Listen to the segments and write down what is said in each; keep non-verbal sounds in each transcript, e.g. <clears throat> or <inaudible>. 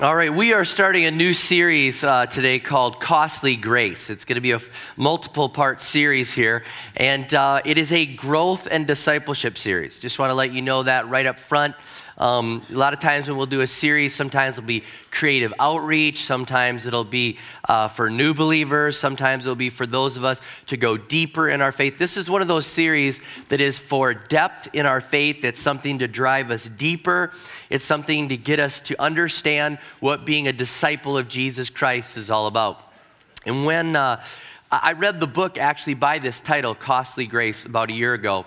All right, we are starting a new series uh, today called Costly Grace. It's going to be a multiple part series here, and uh, it is a growth and discipleship series. Just want to let you know that right up front. Um, a lot of times when we'll do a series, sometimes it'll be creative outreach, sometimes it'll be uh, for new believers, sometimes it'll be for those of us to go deeper in our faith. This is one of those series that is for depth in our faith. It's something to drive us deeper, it's something to get us to understand what being a disciple of Jesus Christ is all about. And when uh, I read the book actually by this title, Costly Grace, about a year ago,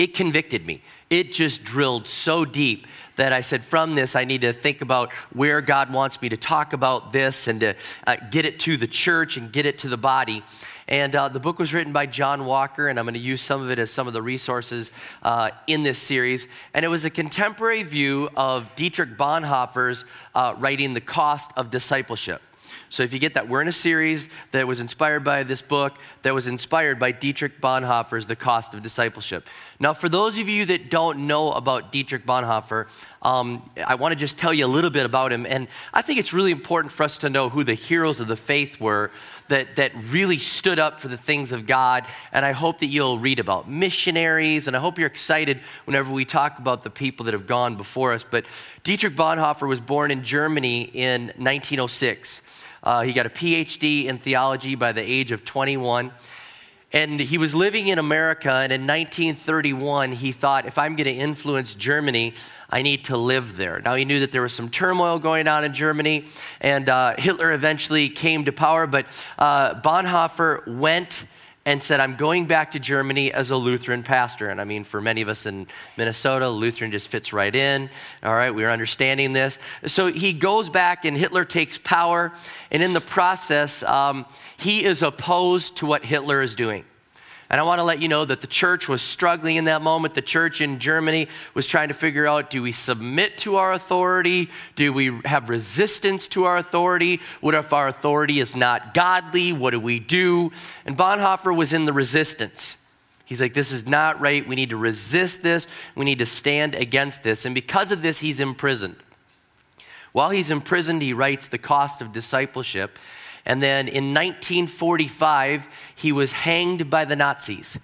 it convicted me it just drilled so deep that I said, from this, I need to think about where God wants me to talk about this and to uh, get it to the church and get it to the body. And uh, the book was written by Jon Walker, and I'm going to use some of it as some of the resources uh, in this series. And it was a contemporary view of Dietrich Bonhoeffer's uh, writing The Cost of Discipleship. So if you get that, we're in a series that was inspired by this book, that was inspired by Dietrich Bonhoeffer's The Cost of Discipleship. Now, for those of you that don't know about Dietrich Bonhoeffer, um, I want to just tell you a little bit about him. And I think it's really important for us to know who the heroes of the faith were that, that really stood up for the things of God. And I hope that you'll read about missionaries. And I hope you're excited whenever we talk about the people that have gone before us. But Dietrich Bonhoeffer was born in Germany in 1906. Uh, he got a PhD in theology by the age of 21. And he was living in America, and in 1931, he thought, if I'm going to influence Germany, I need to live there. Now, he knew that there was some turmoil going on in Germany, and uh, Hitler eventually came to power, but uh, Bonhoeffer went and said, I'm going back to Germany as a Lutheran pastor. And I mean, for many of us in Minnesota, Lutheran just fits right in. All right, we're understanding this. So he goes back, and Hitler takes power. And in the process, um, he is opposed to what Hitler is doing. And I want to let you know that the church was struggling in that moment. The church in Germany was trying to figure out do we submit to our authority? Do we have resistance to our authority? What if our authority is not godly? What do we do? And Bonhoeffer was in the resistance. He's like, this is not right. We need to resist this. We need to stand against this. And because of this, he's imprisoned. While he's imprisoned, he writes The Cost of Discipleship. And then in 1945, he was hanged by the Nazis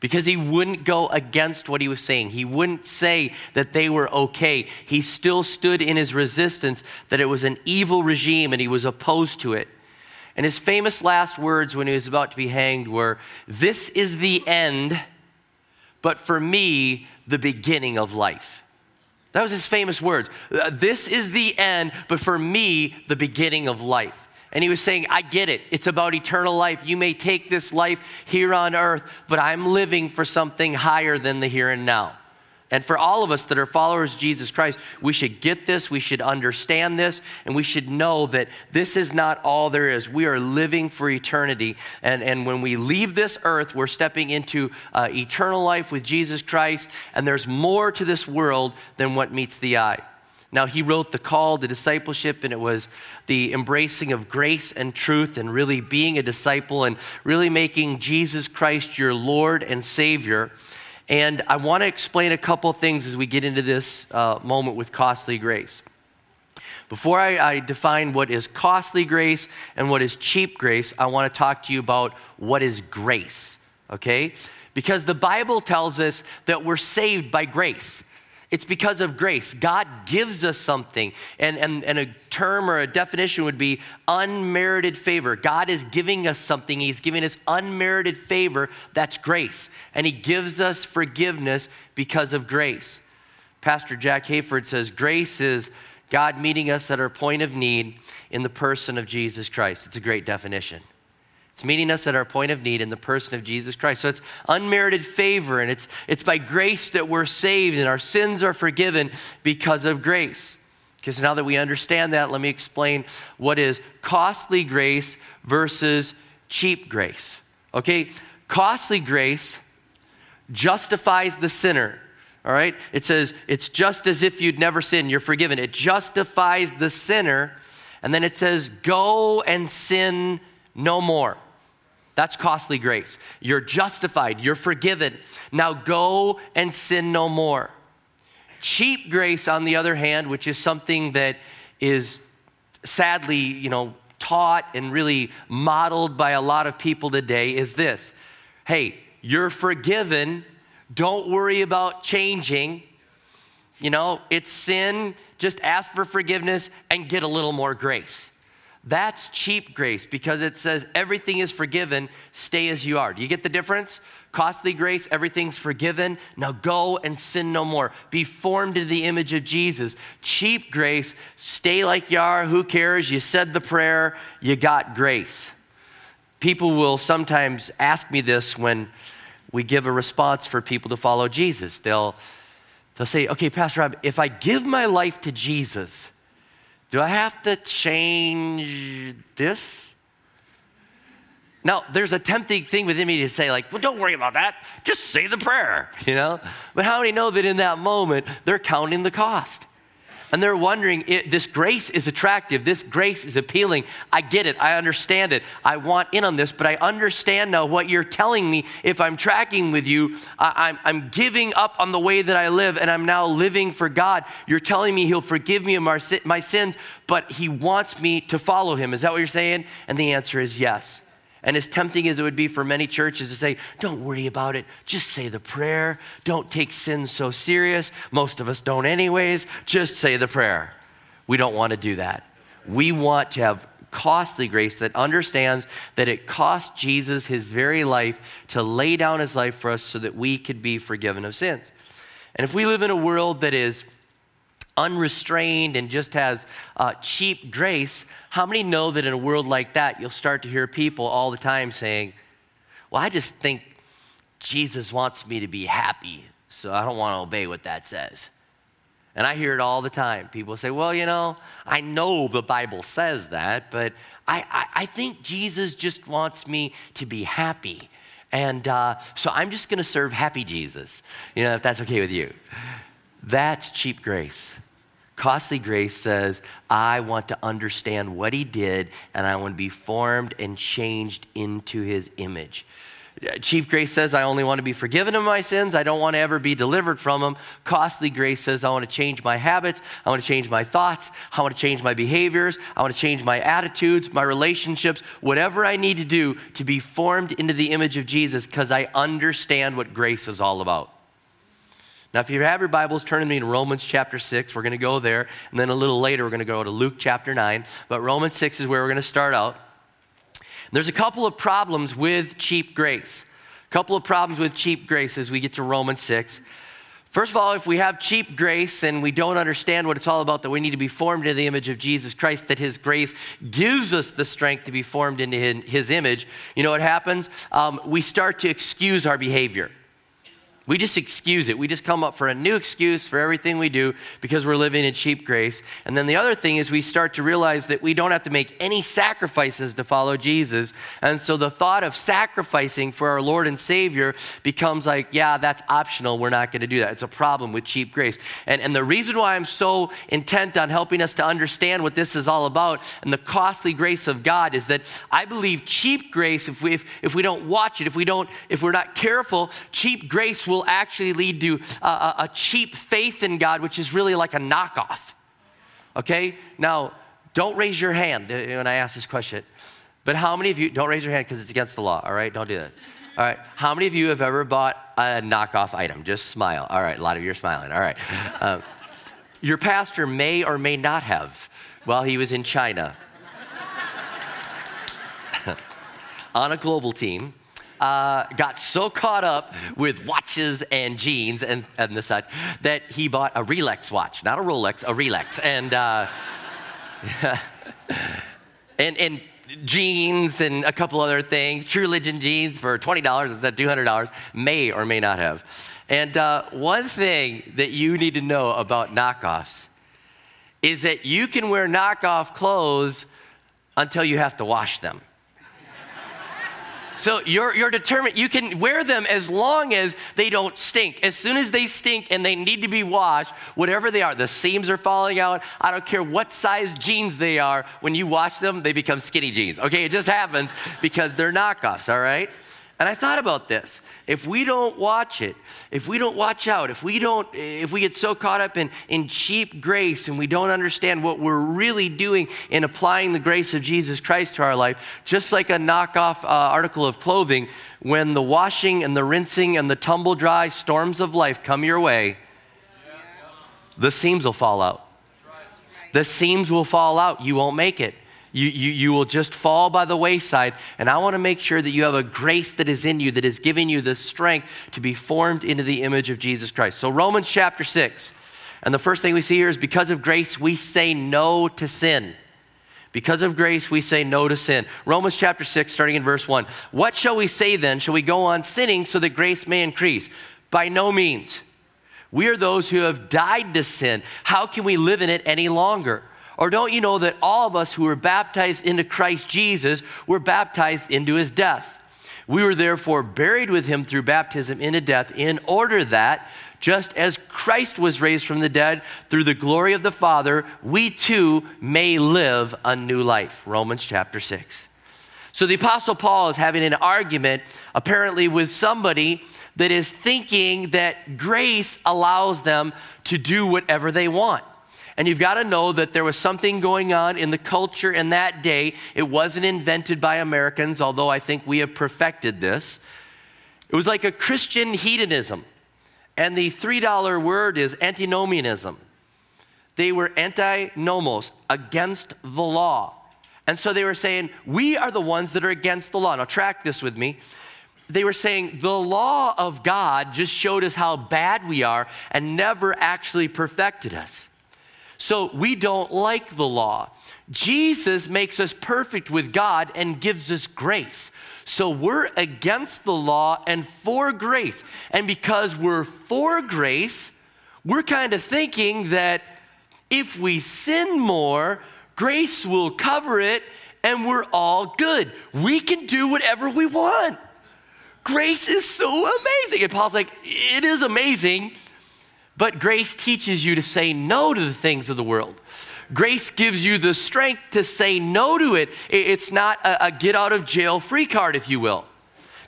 because he wouldn't go against what he was saying. He wouldn't say that they were okay. He still stood in his resistance that it was an evil regime and he was opposed to it. And his famous last words when he was about to be hanged were, This is the end, but for me, the beginning of life. That was his famous words. This is the end, but for me, the beginning of life. And he was saying, I get it. It's about eternal life. You may take this life here on earth, but I'm living for something higher than the here and now. And for all of us that are followers of Jesus Christ, we should get this, we should understand this, and we should know that this is not all there is. We are living for eternity. And, and when we leave this earth, we're stepping into uh, eternal life with Jesus Christ, and there's more to this world than what meets the eye. Now, he wrote the call to discipleship, and it was the embracing of grace and truth, and really being a disciple, and really making Jesus Christ your Lord and Savior. And I want to explain a couple things as we get into this uh, moment with costly grace. Before I, I, define what is costly grace and what is cheap grace, I want to talk to you about what is grace, okay? Because the Bible tells us that we're saved by grace. It's because of grace. God gives us something. And, and, and a term or a definition would be unmerited favor. God is giving us something. He's giving us unmerited favor. That's grace. And He gives us forgiveness because of grace. Pastor Jack Hayford says grace is God meeting us at our point of need in the person of Jesus Christ. It's a great definition. It's meeting us at our point of need in the person of Jesus Christ. So it's unmerited favor, and it's, it's by grace that we're saved, and our sins are forgiven because of grace. So now that we understand that, let me explain what is costly grace versus cheap grace. Okay, costly grace justifies the sinner. All right? It says it's just as if you'd never sinned, you're forgiven. It justifies the sinner. And then it says, go and sin no more. That's costly grace. You're justified, you're forgiven. Now go and sin no more. Cheap grace, on the other hand, which is something that is sadly, you know, taught and really modeled by a lot of people today, is this hey, you're forgiven. Don't worry about changing. You know, it's sin. Just ask for forgiveness and get a little more grace. That's cheap grace because it says everything is forgiven, stay as you are. Do you get the difference? Costly grace, everything's forgiven. Now go and sin no more. Be formed into the image of Jesus. Cheap grace, stay like you are. Who cares? You said the prayer, you got grace. People will sometimes ask me this when we give a response for people to follow Jesus. They'll, they'll say, okay, Pastor Rob, if I give my life to Jesus, do I have to change this? Now, there's a tempting thing within me to say, like, well, don't worry about that. Just say the prayer, <laughs> you know? But how many know that in that moment, they're counting the cost? And they're wondering this grace is attractive. This grace is appealing. I get it. I understand it. I want in on this but i understand now what you're telling me. If i'm tracking with you I, am giving up on the way that i live and i'm now living for god. You're telling me he'll forgive me of my, my sins but he wants me to follow him. Is that what you're saying? And the answer is yes and as tempting as it would be for many churches to say, don't worry about it, just say the prayer. Don't take sin so serious. Most of us don't, anyways. Just say the prayer. We don't want to do that. We want to have costly grace that understands that it cost Jesus his very life to lay down his life for us so that we could be forgiven of sins. And if we live in a world that is unrestrained and just has uh, cheap grace, how many know that in a world like that, you'll start to hear people all the time saying, Well, I just think Jesus wants me to be happy, so I don't want to obey what that says. And I hear it all the time. People say, Well, you know, I know the Bible says that, but I, I, I think Jesus just wants me to be happy. And uh, so I'm just going to serve happy Jesus, you know, if that's okay with you. That's cheap grace. Costly grace says, I want to understand what he did and I want to be formed and changed into his image. Cheap grace says, I only want to be forgiven of my sins. I don't want to ever be delivered from them. Costly grace says, I want to change my habits. I want to change my thoughts. I want to change my behaviors. I want to change my attitudes, my relationships, whatever I need to do to be formed into the image of Jesus because I understand what grace is all about. Now, if you have your Bibles, turn to me in Romans chapter 6. We're going to go there. And then a little later, we're going to go to Luke chapter 9. But Romans 6 is where we're going to start out. There's a couple of problems with cheap grace. A couple of problems with cheap grace as we get to Romans 6. First of all, if we have cheap grace and we don't understand what it's all about, that we need to be formed into the image of Jesus Christ, that His grace gives us the strength to be formed into His image, you know what happens? Um, we start to excuse our behavior. We just excuse it. We just come up for a new excuse for everything we do because we're living in cheap grace. And then the other thing is we start to realize that we don't have to make any sacrifices to follow Jesus. And so the thought of sacrificing for our Lord and Savior becomes like, yeah, that's optional. We're not going to do that. It's a problem with cheap grace. And, and the reason why I'm so intent on helping us to understand what this is all about and the costly grace of God is that I believe cheap grace, if we, if, if we don't watch it, if we don't, if we're not careful, cheap grace will actually lead to a, a, cheap faith in God, which is really like a knockoff. Okay? Now, don't raise your hand when I ask this question. But how many of you, don't raise your hand because it's against the law, all right? Don't do that. All right. How many of you have ever bought a knockoff item? Just smile. All right. A lot of you are smiling. All right. Um, your pastor may or may not have while he was in China <laughs> on a global team uh, got so caught up with watches and jeans and, and the such that he bought a Rolex watch, not a Rolex, a Rolex. And, uh, <laughs> and, and jeans and a couple other things, True Religion jeans for $20 instead of $200, may or may not have. And uh, one thing that you need to know about knockoffs is that you can wear knockoff clothes until you have to wash them. So you're, you're determined, you can wear them as long as they don't stink. As soon as they stink and they need to be washed, whatever they are, the seams are falling out, I don't care what size jeans they are, when you wash them, they become skinny jeans. Okay, it just happens because they're knockoffs, all right? And I thought about this. If we don't watch it, if we don't watch out, if we don't, if we get so caught up in, in cheap grace and we don't understand what we're really doing in applying the grace of Jesus Christ to our life, just like a knockoff uh, article of clothing, when the washing and the rinsing and the tumble dry storms of life come your way, the seams will fall out. The seams will fall out. You won't make it. You, you, you will just fall by the wayside. And I want to make sure that you have a grace that is in you that is giving you the strength to be formed into the image of Jesus Christ. So, Romans chapter 6. And the first thing we see here is because of grace, we say no to sin. Because of grace, we say no to sin. Romans chapter 6, starting in verse 1. What shall we say then? Shall we go on sinning so that grace may increase? By no means. We are those who have died to sin. How can we live in it any longer? Or don't you know that all of us who were baptized into Christ Jesus were baptized into his death? We were therefore buried with him through baptism into death, in order that, just as Christ was raised from the dead through the glory of the Father, we too may live a new life. Romans chapter 6. So the Apostle Paul is having an argument, apparently, with somebody that is thinking that grace allows them to do whatever they want. And you've got to know that there was something going on in the culture in that day. It wasn't invented by Americans, although I think we have perfected this. It was like a Christian hedonism. And the $3 word is antinomianism. They were antinomos, against the law. And so they were saying, we are the ones that are against the law. Now, track this with me. They were saying the law of God just showed us how bad we are and never actually perfected us. So we don't like the law. Jesus makes us perfect with God and gives us grace. So we're against the law and for grace. And because we're for grace, we're kind of thinking that if we sin more, grace will cover it and we're all good. We can do whatever we want. Grace is so amazing. And Paul's like, it is amazing but grace teaches you to say no to the things of the world. Grace gives you the strength to say no to it. It's not a, a get out of jail free card, if you will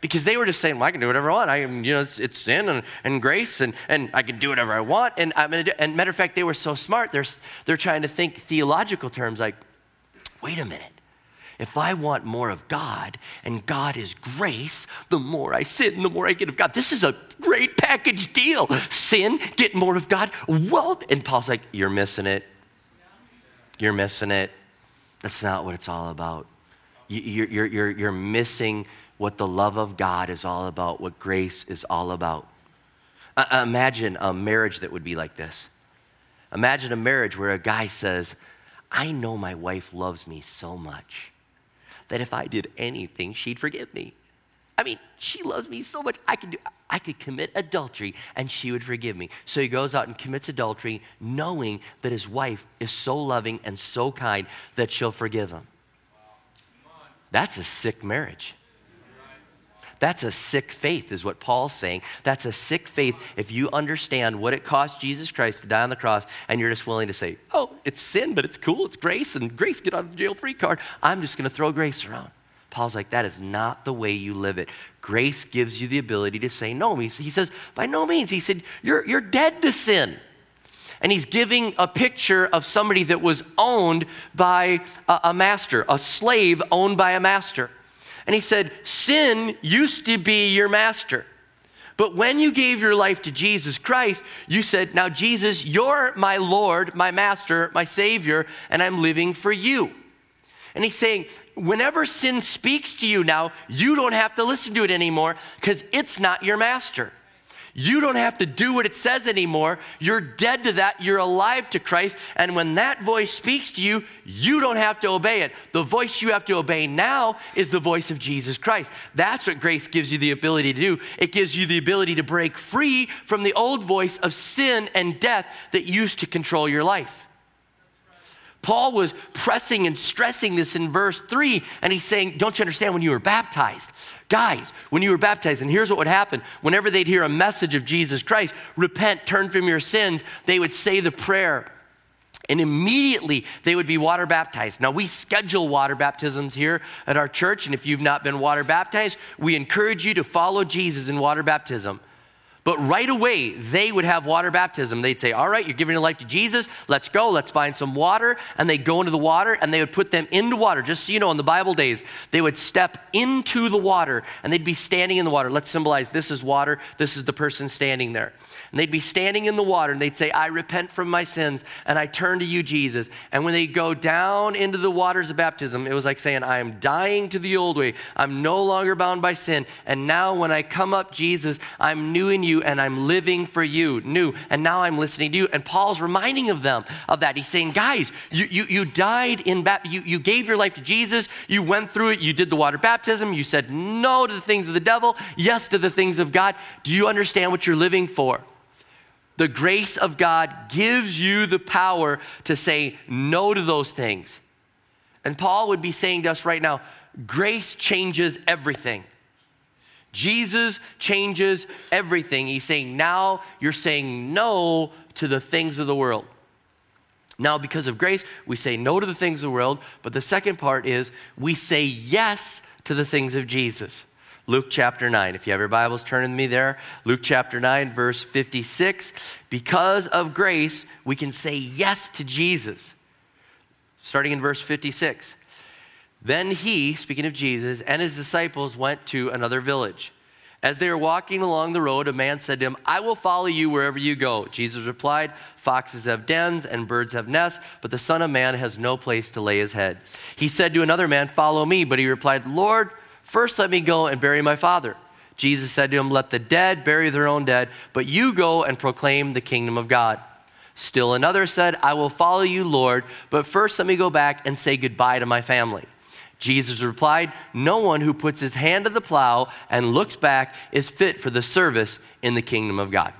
because they were just saying, well, I can do whatever I want. I am, you know, it's, it's sin and, and grace, and, and I can do whatever I want. And I'm gonna do, and matter of fact, they were so smart. They're they're trying to think theological terms like, wait a minute. If I want more of God and God is grace, the more I sin, the more I get of God. This is a great package deal. Sin, get more of God, wealth. And Paul's like, You're missing it. You're missing it. That's not what it's all about. You're, you're, you're, you're missing what the love of God is all about, what grace is all about. Uh, imagine a marriage that would be like this. Imagine a marriage where a guy says, I know my wife loves me so much that if I did anything, she'd forgive me. I mean, she loves me so much. I could do, I could commit adultery and she would forgive me. So he goes out and commits adultery, knowing that his wife is so loving and so kind that she'll forgive him. That's a sick marriage. That's a sick faith, is what Paul's saying. That's a sick faith if you understand what it cost Jesus Christ to die on the cross and you're just willing to say, oh, it's sin, but it's cool, it's grace, and grace, get out of jail free card. I'm just going to throw grace around. Paul's like, that is not the way you live it. Grace gives you the ability to say no. He says, by no means. He said, you're, you're dead to sin. And he's giving a picture of somebody that was owned by a, a master, a slave owned by a master. And he said, Sin used to be your master. But when you gave your life to Jesus Christ, you said, Now, Jesus, you're my Lord, my master, my Savior, and I'm living for you. And he's saying, whenever sin speaks to you now, you don't have to listen to it anymore because it's not your master. You don't have to do what it says anymore. You're dead to that. You're alive to Christ. And when that voice speaks to you, you don't have to obey it. The voice you have to obey now is the voice of Jesus Christ. That's what grace gives you the ability to do. It gives you the ability to break free from the old voice of sin and death that used to control your life. Paul was pressing and stressing this in verse 3, and he's saying, Don't you understand when you were baptized? Guys, when you were baptized, and here's what would happen whenever they'd hear a message of Jesus Christ, repent, turn from your sins, they would say the prayer. And immediately they would be water baptized. Now, we schedule water baptisms here at our church, and if you've not been water baptized, we encourage you to follow Jesus in water baptism. But right away, they would have water baptism. They'd say, All right, you're giving your life to Jesus. Let's go. Let's find some water. And they'd go into the water and they would put them into water. Just so you know, in the Bible days, they would step into the water and they'd be standing in the water. Let's symbolize this is water. This is the person standing there. And they'd be standing in the water and they'd say, I repent from my sins and I turn to you, Jesus. And when they go down into the waters of baptism, it was like saying, I am dying to the old way. I'm no longer bound by sin. And now when I come up, Jesus, I'm new in you and I'm living for you, new. And now I'm listening to you. And Paul's reminding of them of that. He's saying, guys, you, you, you died in baptism. You, you gave your life to Jesus. You went through it. You did the water baptism. You said no to the things of the devil, yes to the things of God. Do you understand what you're living for? The grace of God gives you the power to say no to those things. And Paul would be saying to us right now grace changes everything. Jesus changes everything. He's saying, now you're saying no to the things of the world. Now, because of grace, we say no to the things of the world, but the second part is we say yes to the things of Jesus. Luke chapter 9. If you have your Bibles, turn with me there. Luke chapter 9, verse 56. Because of grace, we can say yes to Jesus. Starting in verse 56. Then he, speaking of Jesus, and his disciples went to another village. As they were walking along the road, a man said to him, I will follow you wherever you go. Jesus replied, Foxes have dens and birds have nests, but the Son of Man has no place to lay his head. He said to another man, Follow me. But he replied, Lord, First, let me go and bury my father. Jesus said to him, Let the dead bury their own dead, but you go and proclaim the kingdom of God. Still another said, I will follow you, Lord, but first let me go back and say goodbye to my family. Jesus replied, No one who puts his hand to the plow and looks back is fit for the service in the kingdom of God.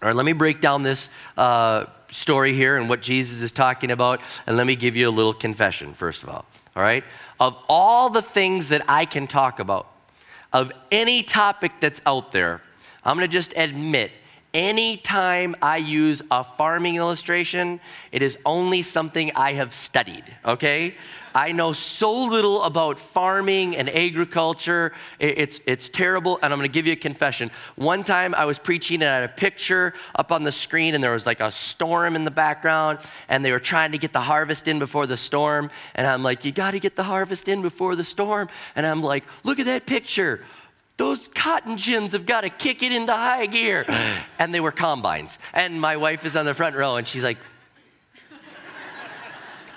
All right, let me break down this uh, story here and what Jesus is talking about, and let me give you a little confession, first of all all right? Of all the things that I can talk about, of any topic that's out there, I'm going to just admit anytime I use a farming illustration, it is only something I have studied, okay? I know so little about farming and agriculture. It's, it's terrible, and I'm going to give you a confession. One time I was preaching and I had a picture up on the screen, and there was like a storm in the background, and they were trying to get the harvest in before the storm. And I'm like, You got to get the harvest in before the storm. And I'm like, Look at that picture those cotton gins have got to kick it into high gear. And they were combines. And my wife is on the front row and she's like,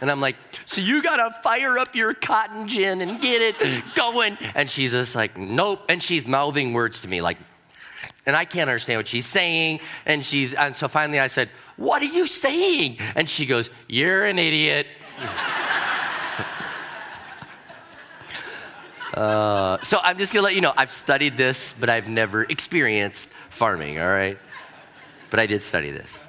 and I'm like, so you got to fire up your cotton gin and get it going. And she's just like, nope. And she's mouthing words to me like, and I can't understand what she's saying. And she's, and so finally I said, what are you saying? And she goes, you're an idiot. <laughs> Uh, so I'm just gonna let you know I've studied this, but I've never experienced farming, all right? But I did study this.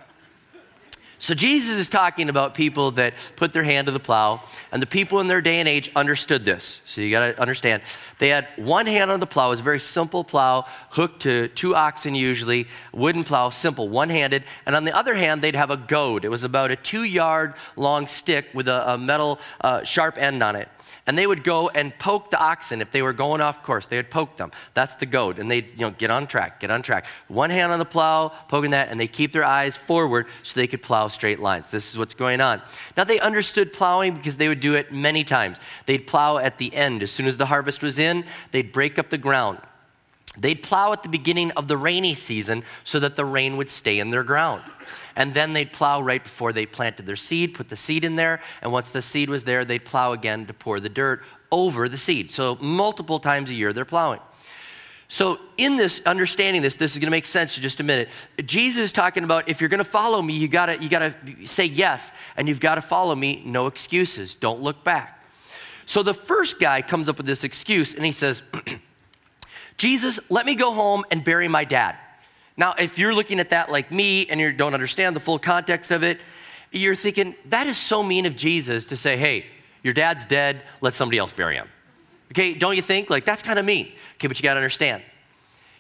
So Jesus is talking about people that put their hand to the plow, and the people in their day and age understood this. So you got to understand. They had one hand on the plow, it was a very simple plow, hooked to two oxen usually, wooden plow, simple, one handed. And on the other hand, they'd have a goad. It was about a two yard long stick with a, a metal uh, sharp end on it and they would go and poke the oxen if they were going off course. They would poke them. That's the goad, and they'd you know get on track, get on track. One hand on the plow, poking that, and they keep their eyes forward so they could plow straight lines. This is what's going on. Now they understood plowing because they would do it many times. They'd plow at the end as soon as the harvest was in. They'd break up the ground. They'd plow at the beginning of the rainy season so that the rain would stay in their ground. And then they'd plow right before they planted their seed, put the seed in there, and once the seed was there, they'd plow again to pour the dirt over the seed. So multiple times a year they're plowing. So, in this, understanding this, this is going to make sense in just a minute. Jesus is talking about if you're going to follow me, you got you got to say yes, and you've got to follow me, no excuses. Don't look back. So, the first guy comes up with this excuse, and he says, <clears throat> Jesus, let me go home and bury my dad. Now, if you're looking at that like me and you don't understand the full context of it, you're thinking, that is so mean of Jesus to say, hey, your dad's dead, let somebody else bury him. Okay, don't you think? Like, that's kind of mean. Okay, but you got to understand.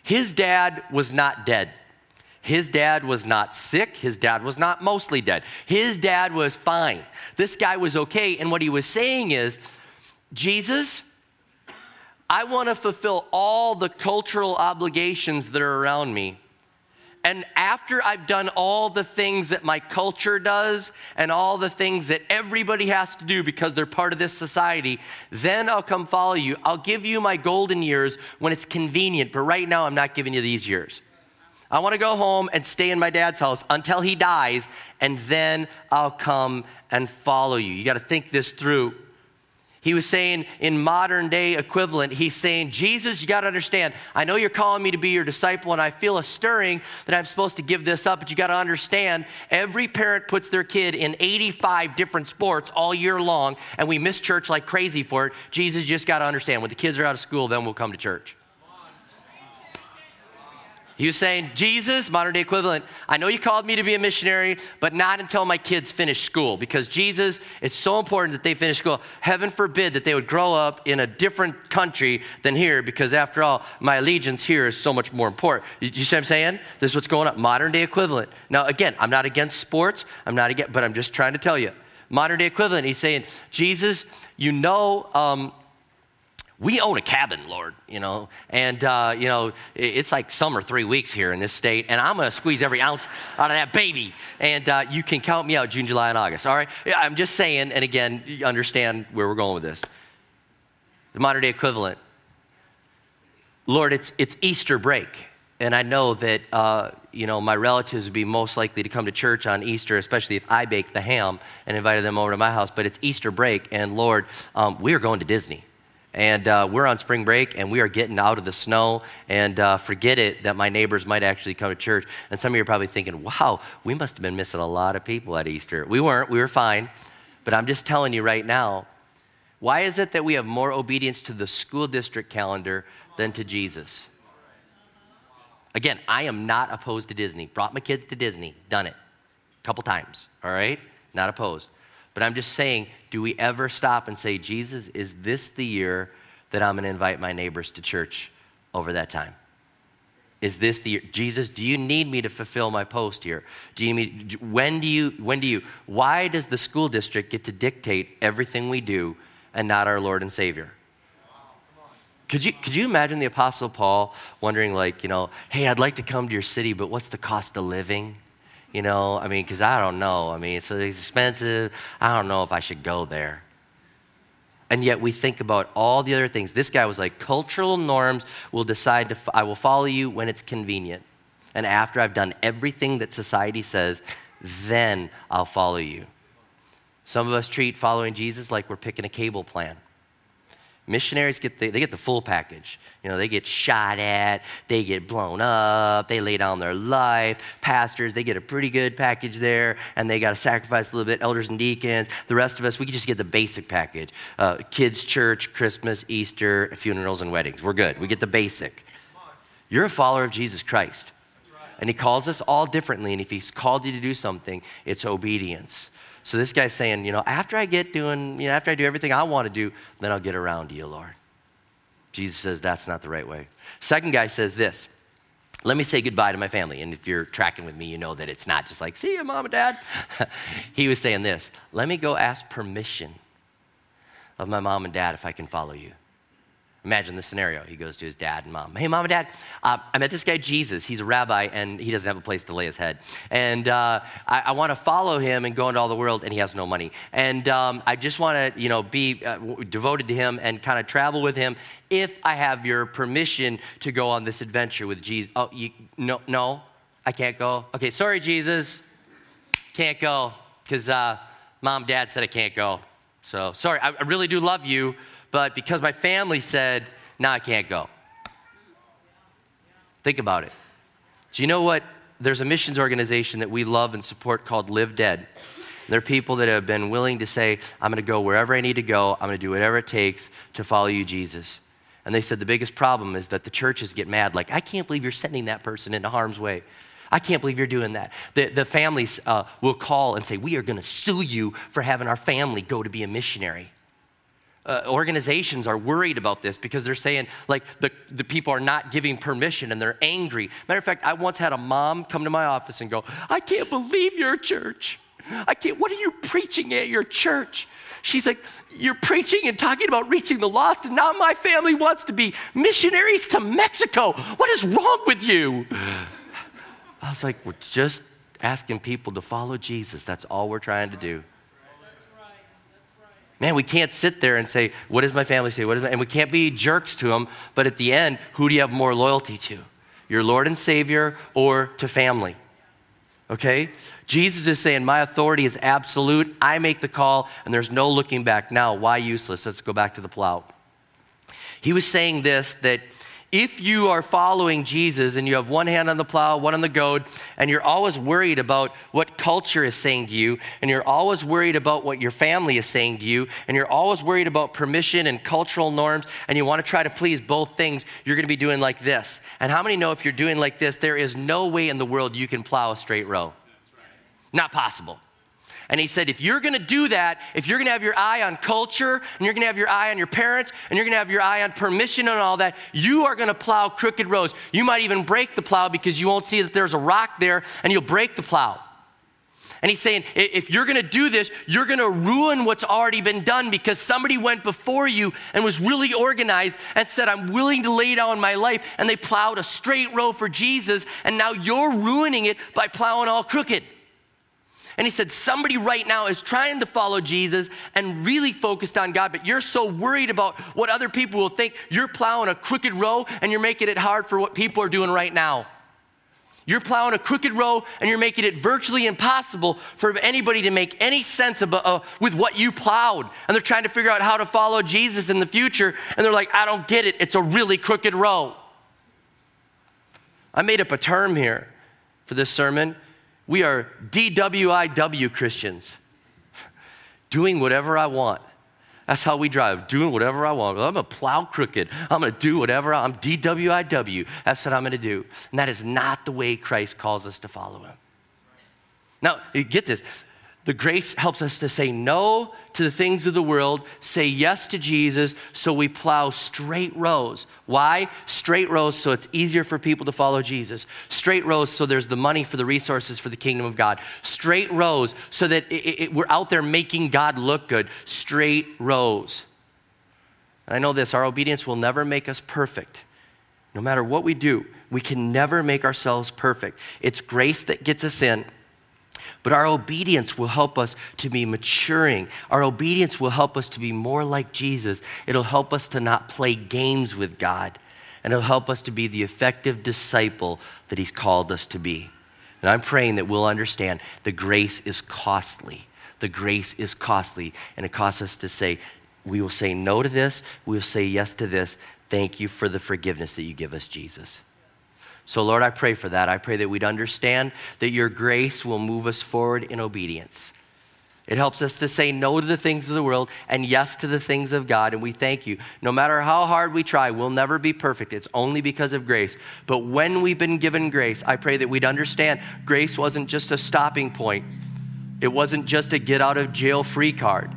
His dad was not dead. His dad was not sick. His dad was not mostly dead. His dad was fine. This guy was okay. And what he was saying is, Jesus, I want to fulfill all the cultural obligations that are around me. And after I've done all the things that my culture does and all the things that everybody has to do because they're part of this society, then I'll come follow you. I'll give you my golden years when it's convenient, but right now I'm not giving you these years. I want to go home and stay in my dad's house until he dies, and then I'll come and follow you. You got to think this through. He was saying, in modern day equivalent, he's saying, Jesus, you got to understand, I know you're calling me to be your disciple, and I feel a stirring that I'm supposed to give this up, but you got to understand, every parent puts their kid in 85 different sports all year long, and we miss church like crazy for it. Jesus, you just got to understand, when the kids are out of school, then we'll come to church. He was saying, Jesus, modern day equivalent, I know you called me to be a missionary, but not until my kids finish school. Because Jesus, it's so important that they finish school. Heaven forbid that they would grow up in a different country than here, because after all, my allegiance here is so much more important. You, you see what I'm saying? This is what's going on. Modern day equivalent. Now, again, I'm not against sports, I'm not against, but I'm just trying to tell you. Modern day equivalent, he's saying, Jesus, you know, um, we own a cabin, Lord, you know, and, uh, you know, it's like summer three weeks here in this state, and I'm going to squeeze every ounce out of that baby. And uh, you can count me out June, July, and August, all right? I'm just saying, and again, you understand where we're going with this. The modern day equivalent. Lord, it's, it's Easter break, and I know that, uh, you know, my relatives would be most likely to come to church on Easter, especially if I baked the ham and invited them over to my house, but it's Easter break, and Lord, um, we are going to Disney and uh, we're on spring break and we are getting out of the snow. And uh, forget it that my neighbors might actually come to church. And some of you are probably thinking wow we must have been missing a lot of people at easter. We weren't. We were fine. But i'm just telling you right now why is it that we have more obedience to the school district calendar than to jesus? Again i am not opposed to disney. Brought my kids to disney. Done it. A couple times. All right? Not opposed. But I'm just saying, do we ever stop and say, Jesus, is this the year that I'm going to invite my neighbors to church over that time? Is this the year? Jesus, do you need me to fulfill my post here? Do you need, when do you, when do you, why does the school district get to dictate everything we do and not our Lord and Savior? Could you, could you imagine the Apostle Paul wondering, like, you know, hey, I'd like to come to your city, but what's the cost of living? You know, I mean, because I don't know. I mean, it's expensive. I don't know if I should go there. And yet we think about all the other things. This guy was like, cultural norms will decide to, I will follow you when it's convenient. And after I've done everything that society says, then I'll follow you. Some of us treat following Jesus like we're picking a cable plan. Missionaries get the, they get the full package. You know, they get shot at, they get blown up, they lay down their life. Pastors, they get a pretty good package there, and they got to sacrifice a little bit. Elders and deacons, the rest of us, we can just get the basic package. Uh, kids' church, Christmas, Easter, funerals, and weddings. We're good. We get the basic. You're a follower of Jesus Christ. And he calls us all differently, and if he's called you to do something, it's obedience. So this guy's saying, you know, after I get doing, you know, after I do everything I want to do, then I'll get around to you, Lord. Jesus says that's not the right way. Second guy says this. Let me say goodbye to my family. And if you're tracking with me, you know that it's not just like, see you, mom and dad. <laughs> he was saying this let me go ask permission of my mom and dad if I can follow you. Imagine the scenario. He goes to his dad and mom. Hey, mom and dad, uh, I met this guy Jesus. He's a rabbi and he doesn't have a place to lay his head. And uh, I, I want to follow him and go into all the world, and he has no money. And um, I just want to, you know, be uh, devoted to him and kind of travel with him if I have your permission to go on this adventure with Jesus. Oh, you, no, no, I can't go. Okay, sorry, Jesus. Can't go because uh, mom, dad said I can't go. So sorry, I, I really do love you but because my family said, no, nah, I can't go. Think about it. Do you know what? There's a missions organization that we love and support called Live Dead. There are people that have been willing to say, I'm going to go wherever I need to go. I'm going to do whatever it takes to follow you, Jesus. And they said the biggest problem is that the churches get mad, like, I can't believe you're sending that person into harm's way. I can't believe you're doing that. The, the families uh, will call and say, We are going to sue you for having our family go to be a missionary. Uh, organizations are worried about this because they're saying, like, the, the people are not giving permission and they're angry. Matter of fact, I once had a mom come to my office and go, I can't believe your church. I can't, what are you preaching at your church? She's like, You're preaching and talking about reaching the lost, and now my family wants to be missionaries to Mexico. What is wrong with you? I was like, We're just asking people to follow Jesus. That's all we're trying to do. Man, we can't sit there and say, What does my family say? What is my, and we can't be jerks to them, but at the end, who do you have more loyalty to? Your Lord and Savior or to family? Okay? Jesus is saying, My authority is absolute. I make the call, and there's no looking back. Now, why useless? Let's go back to the plow. He was saying this that if you are following Jesus and you have one hand on the plow, one on the goad, and you're always worried about what culture is saying to you, and you're always worried about what your family is saying to you, and you're always worried about permission and cultural norms, and you want to try to please both things, you're going to be doing like this. And how many know if you're doing like this, there is no way in the world you can plow a straight row? Right. Not possible. And he said, if you're gonna do that, if you're gonna have your eye on culture, and you're gonna have your eye on your parents, and you're gonna have your eye on permission and all that, you are gonna plow crooked roads. You might even break the plow because you won't see that there's a rock there, and you'll break the plow. And he's saying, if you're gonna do this, you're gonna ruin what's already been done because somebody went before you and was really organized and said, I'm willing to lay down my life. And they plowed a straight row for Jesus, and now you're ruining it by plowing all crooked. And he said, Somebody right now is trying to follow Jesus and really focused on God, but you're so worried about what other people will think. You're plowing a crooked row and you're making it hard for what people are doing right now. You're plowing a crooked row and you're making it virtually impossible for anybody to make any sense about, uh, with what you plowed. And they're trying to figure out how to follow Jesus in the future. And they're like, I don't get it. It's a really crooked row. I made up a term here for this sermon. We are DWIW Christians, doing whatever I want. That's how we drive, doing whatever I want. I'm gonna plow crooked. I'm gonna do whatever I, I'm DWIW. That's what I'm gonna do. And that is not the way Christ calls us to follow him. Now, get this. The grace helps us to say no to the things of the world, say yes to Jesus, so we plow straight rows. Why? Straight rows so it's easier for people to follow Jesus. Straight rows so there's the money for the resources for the kingdom of God. Straight rows so that it, it, we're out there making God look good. Straight rows. And I know this our obedience will never make us perfect. No matter what we do, we can never make ourselves perfect. It's grace that gets us in. But our obedience will help us to be maturing. Our obedience will help us to be more like Jesus. It'll help us to not play games with God. And it'll help us to be the effective disciple that He's called us to be. And I'm praying that we'll understand the grace is costly. The grace is costly. And it costs us to say, we will say no to this, we will say yes to this. Thank you for the forgiveness that you give us, Jesus. So, Lord, I pray for that. I pray that we'd understand that your grace will move us forward in obedience. It helps us to say no to the things of the world and yes to the things of God. And we thank you. No matter how hard we try, we'll never be perfect. It's only because of grace. But when we've been given grace, I pray that we'd understand grace wasn't just a stopping point, it wasn't just a get out of jail free card.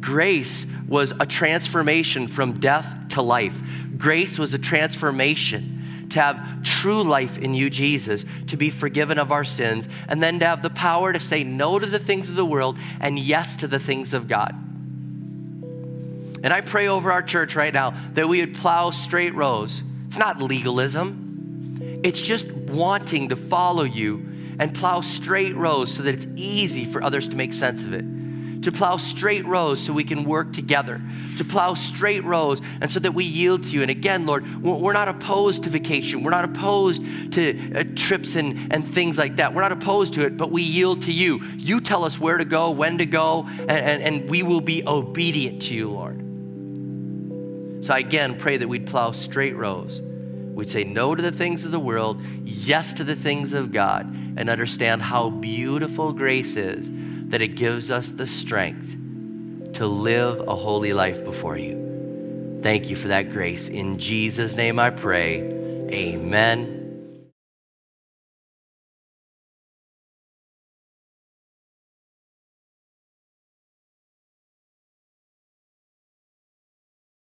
Grace was a transformation from death to life. Grace was a transformation to have true life in you, Jesus, to be forgiven of our sins, and then to have the power to say no to the things of the world and yes to the things of God. And I pray over our church right now that we would plow straight rows. It's not legalism, it's just wanting to follow you and plow straight rows so that it's easy for others to make sense of it to plow straight rows so we can work together, to plow straight rows and so that we yield to you. And again, Lord, we're not opposed to vacation. We're not opposed to uh, trips and, and things like that. We're not opposed to it, but we yield to you. You tell us where to go, when to go, and, and, and we will be obedient to you, Lord. So I again pray that we'd plow straight rows. We'd say no to the things of the world, yes to the things of God, and understand how beautiful grace is that it gives us the strength to live a holy life before you. Thank you for that grace. In Jesus' name I pray. Amen